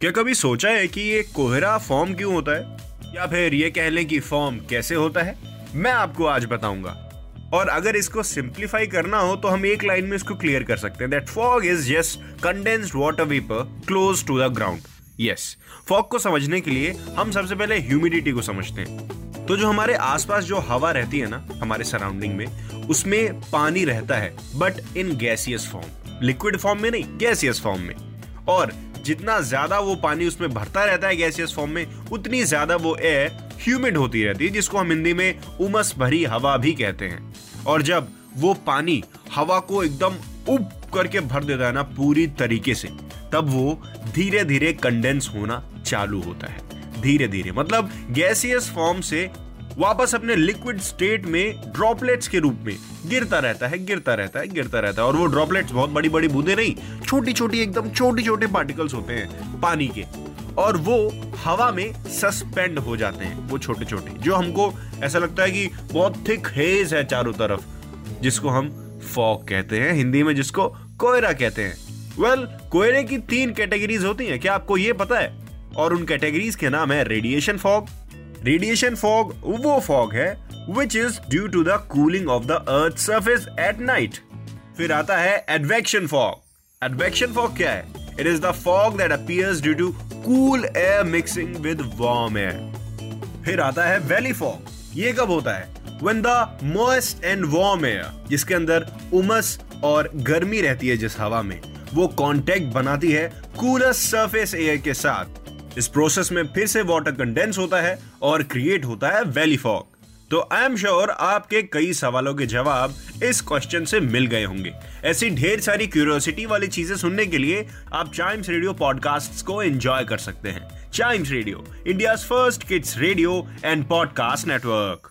क्या कभी सोचा है कि ये कोहरा फॉर्म क्यों होता है? या फिर ये कह लें कि फॉर्म कैसे होता है? मैं आपको आज बताऊँगा। और अगर इसको सिंप्लीफाई करना हो तो हम एक लाइन में इसको क्लियर कर सकते हैं। That fog is just condensed water vapour close to the ground yes fog को समझने के लिए हम सबसे पहले ह्यूमिडिटी को समझते हैं। तो जो हमारे आसपास जो हवा रहती है ना, हमारे सराउंडिंग में, उसमें पानी रहता है but in gaseous form liquid form में नहीं गैसियस फॉर्म में। और जितना ज़्यादा वो पानी उसमें भरता रहता है गैसियस फॉर्म में, उतनी ज़्यादा वो एयर ह्यूमिड होती रहती है, जिसको हम हिंदी में उमस भरी हवा भी कहते हैं। और जब वो पानी हवा को एकदम उब करके भर देता है ना पूरी तरीके से, तब वो धीरे धीरे कंडेंस होना चालू होता है। धीरे धीरे मतलब गैसियस फॉर्म से वापस अपने लिक्विड स्टेट में ड्रॉपलेट्स के रूप में। गिरता रहता है गिरता रहता है गिरता रहता है। और वो ड्रॉपलेट्स बहुत बड़ी बड़ी बूंदे नहीं छोटी छोटी एकदम छोटे छोटे पार्टिकल्स होते हैं पानी के। और वो हवा में सस्पेंड हो जाते हैं वो छोटे छोटे जो हमको ऐसा लगता है कि बहुत थिक हेज है चारों तरफ़ जिसको हम फॉग कहते हैं हिंदी में जिसको कोयरा कहते हैं। वेल well, कोयरे की तीन कैटेगरीज होती हैं क्या आपको ये पता है? और उन कैटेगरीज के नाम है रेडिएशन फॉग रेडिएशन फॉग वो फॉग है which is due to the cooling of the earth surface at night फिर आता है एडवेक्शन फॉग एडवेक्शन फॉग क्या है? It is the fog that appears due to cool air mixing with warm air फिर आता है valley fog ये कब होता है? When the moist and warm air, जिसके अंदर उमस और गर्मी रहती है जिस हवा में, वो कांटेक्ट बनाती है कूलर सरफेस एयर के साथ. इस प्रोसेस में फिर से वाटर कंडेंस होता है और क्रिएट होता है वैली फॉग तो आई एम श्योर आपके कई सवालों के जवाब इस क्वेश्चन से मिल गए होंगे। ऐसी ढेर सारी क्यूरियोसिटी वाली चीज़ें सुनने के लिए आप चाइम्स रेडियो पॉडकास्ट को एंजॉय कर सकते हैं। Chimes radio India first kids radio and podcast network